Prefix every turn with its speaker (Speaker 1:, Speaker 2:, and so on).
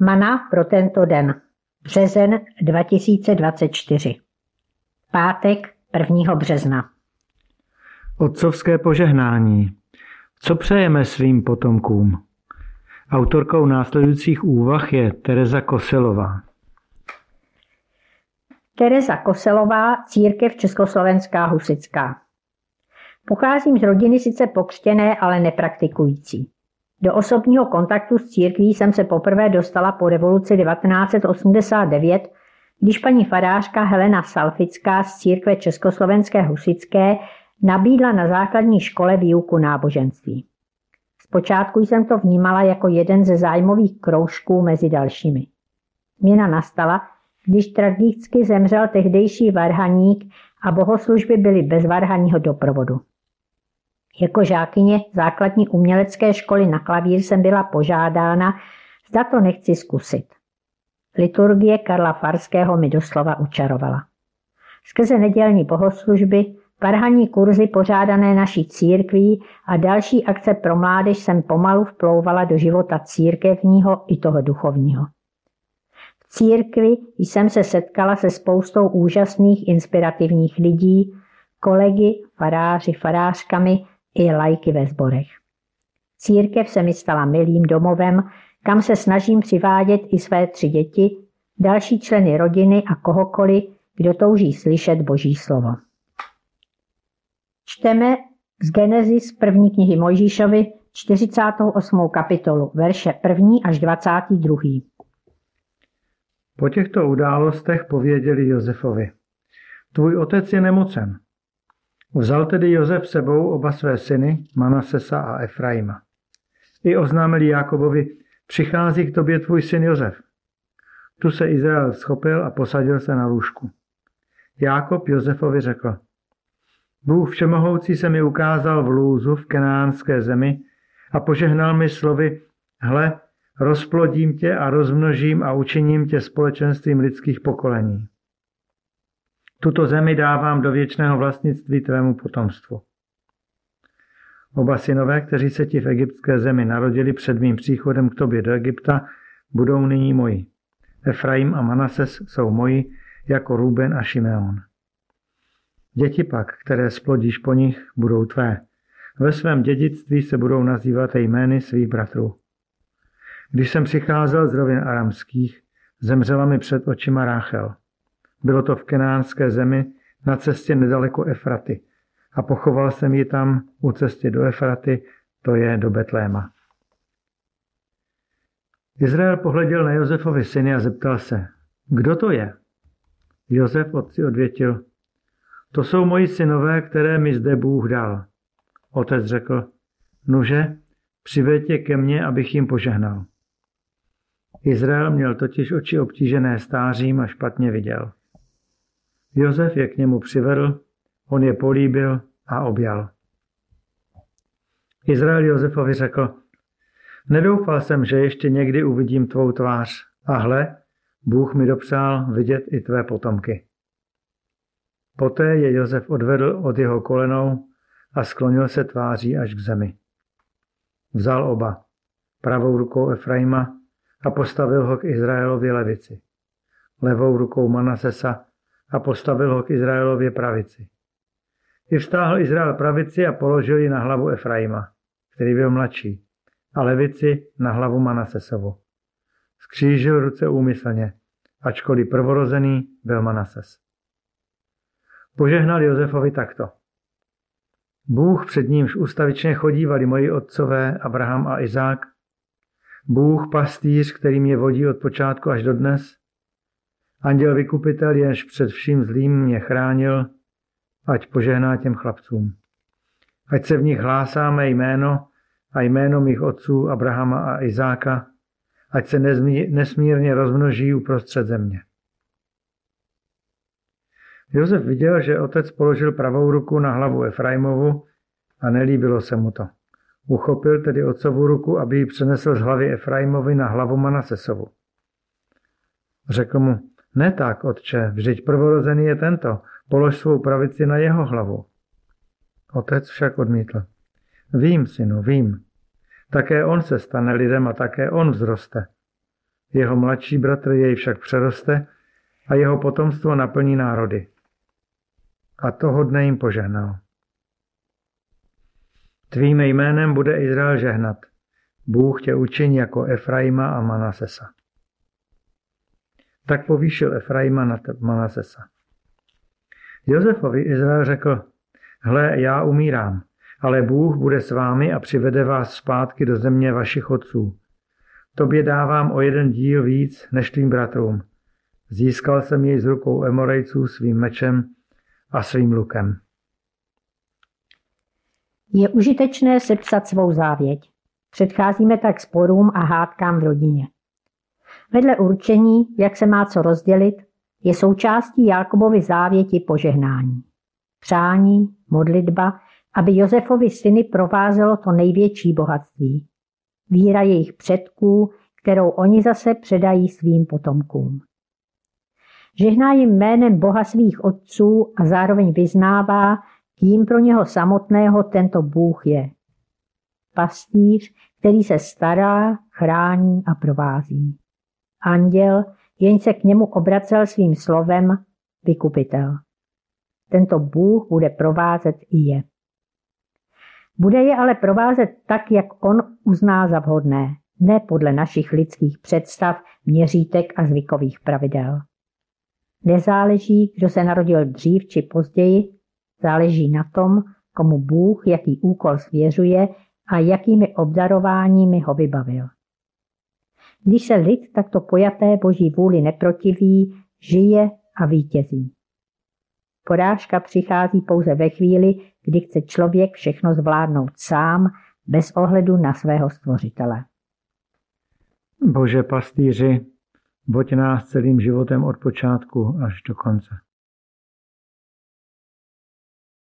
Speaker 1: Mana pro tento den. Březen 2024. Pátek 1. března.
Speaker 2: Otcovské požehnání. Co přejeme svým potomkům? Autorkou následujících úvah je Tereza Koselová.
Speaker 1: Tereza Koselová, církev Československá husická. Pocházím z rodiny sice pokřtěné, ale nepraktikující. Do osobního kontaktu s církví jsem se poprvé dostala po revoluci 1989, když paní farářka Helena Salfická z církve Československé husické nabídla na základní škole výuku náboženství. Zpočátku jsem to vnímala jako jeden ze zájmových kroužků mezi dalšími. Změna nastala, když tragicky zemřel tehdejší varhaník a bohoslužby byly bez varhaního doprovodu. Jako žákyně základní umělecké školy na klavír jsem byla požádána, zda to nechci zkusit. Liturgie Karla Farského mi doslova učarovala. Skrze nedělní bohoslužby, parhaní kurzy pořádané naší církví a další akce pro mládež jsem pomalu vplouvala do života církevního i toho duchovního. V církvi jsem se setkala se spoustou úžasných inspirativních lidí, kolegy, faráři, farářkami i lajky ve sborech. Církev se mi stala milým domovem, kam se snažím přivádět i své tři děti, další členy rodiny a kohokoliv, kdo touží slyšet Boží slovo. Čteme z Genesis první knihy Mojžíšovi 48. kapitolu, verše 1. až 22.
Speaker 2: Po těchto událostech pověděli Josefovi. Tvůj otec je nemocen. Vzal tedy Josef sebou oba své syny, Manasesa a Efraima. I oznámili Jakobovi, přichází k tobě tvůj syn Josef. Tu se Izrael schopil a posadil se na lůžku. Jákob Josefovi řekl, Bůh Všemohoucí se mi ukázal v lůzu v kenánské zemi a požehnal mi slovy, hle, rozplodím tě a rozmnožím a učiním tě společenstvím lidských pokolení. Tuto zemi dávám do věčného vlastnictví tvému potomstvu. Oba synové, kteří se ti v egyptské zemi narodili před mým příchodem k tobě do Egypta, budou nyní moji. Efraim a Manases jsou moji, jako Ruben a Šimeon. Děti pak, které splodíš po nich, budou tvé. Ve svém dědictví se budou nazývat jmény svých bratrů. Když jsem přicházel z rovin aramských, zemřela mi před očima Ráchel. Bylo to v kenánské zemi na cestě nedaleko Efraty. A pochoval jsem ji tam u cesty do Efraty, to je do Betléma. Izrael pohleděl na Josefovi syny a zeptal se, kdo to je? Josef otci odvětil, to jsou moji synové, které mi zde Bůh dal. Otec řekl, nuže, přiveďte ke mně, abych jim požehnal. Izrael měl totiž oči obtížené stářím a špatně viděl. Josef je k němu přivedl, on je políbil a objal. Izrael Josefovi řekl, nedoufal jsem, že ještě někdy uvidím tvou tvář. A hle, Bůh mi dopřál vidět i tvé potomky. Poté je Josef odvedl od jeho kolenou a sklonil se tváří až k zemi. Vzal oba, pravou rukou Efraima a postavil ho k Izraelově levici, levou rukou Manasesa a postavil ho k Izraelově pravici. I Izrael pravici a položil ji na hlavu Efraima, který byl mladší, a levici na hlavu Manasesovu. Skřížil ruce úmyslně, ačkoliv prvorozený byl Manases. Požehnal Josefovi takto. Bůh před nímž ustavičně chodívali moji otcové Abraham a Izák, Bůh pastýř, který mě vodí od počátku až do dnes, Anděl vykupitel, jenž před vším zlým mě chránil, ať požehná těm chlapcům. Ať se v nich hlásá mé jméno a jméno mých otců Abrahama a Izáka, ať se nesmírně rozmnoží uprostřed země. Josef viděl, že otec položil pravou ruku na hlavu Efraimovu a nelíbilo se mu to. Uchopil tedy otcovu ruku, aby ji přenesl z hlavy Efraimovi na hlavu Manasesovu. Řekl mu, ne tak, otče, vždyť prvorozený je tento. Polož svou pravici na jeho hlavu. Otec však odmítl. Vím, synu, vím. Také on se stane lidem a také on vzroste. Jeho mladší bratr jej však přeroste a jeho potomstvo naplní národy. A toho dne jim požehnal. Tvým jménem bude Izrael žehnat. Bůh tě učiní jako Efraima a Manasesa. Tak povýšil Efraima na Manasesa. Josefovi Izrael řekl, hle, já umírám, ale Bůh bude s vámi a přivede vás zpátky do země vašich otců. Tobě dávám o jeden díl víc než tvým bratrům. Získal jsem jej z rukou Emorejců svým mečem a svým lukem.
Speaker 1: Je užitečné sepsat svou závěť. Předcházíme tak sporům a hádkám v rodině. Vedle určení, jak se má co rozdělit, je součástí Jákobovy závěti požehnání. Přání, modlitba, aby Josefovi syny provázelo to největší bohatství. Víra jejich předků, kterou oni zase předají svým potomkům. Žehná jim jménem Boha svých otců a zároveň vyznává, kým pro něho samotného tento Bůh je. Pastýř, který se stará, chrání a provází. Anděl, jen se k němu obracel svým slovem vykupitel. Tento Bůh bude provázet i je. Bude je ale provázet tak, jak on uzná za vhodné, ne podle našich lidských představ, měřítek a zvykových pravidel. Nezáleží, kdo se narodil dřív či později, záleží na tom, komu Bůh jaký úkol svěřuje a jakými obdarováními ho vybavil. Když se lid takto pojaté boží vůli neprotiví, žije a vítězí. Porážka přichází pouze ve chvíli, kdy chce člověk všechno zvládnout sám, bez ohledu na svého stvořitele.
Speaker 2: Bože pastýři, boď nás celým životem od počátku až do konce.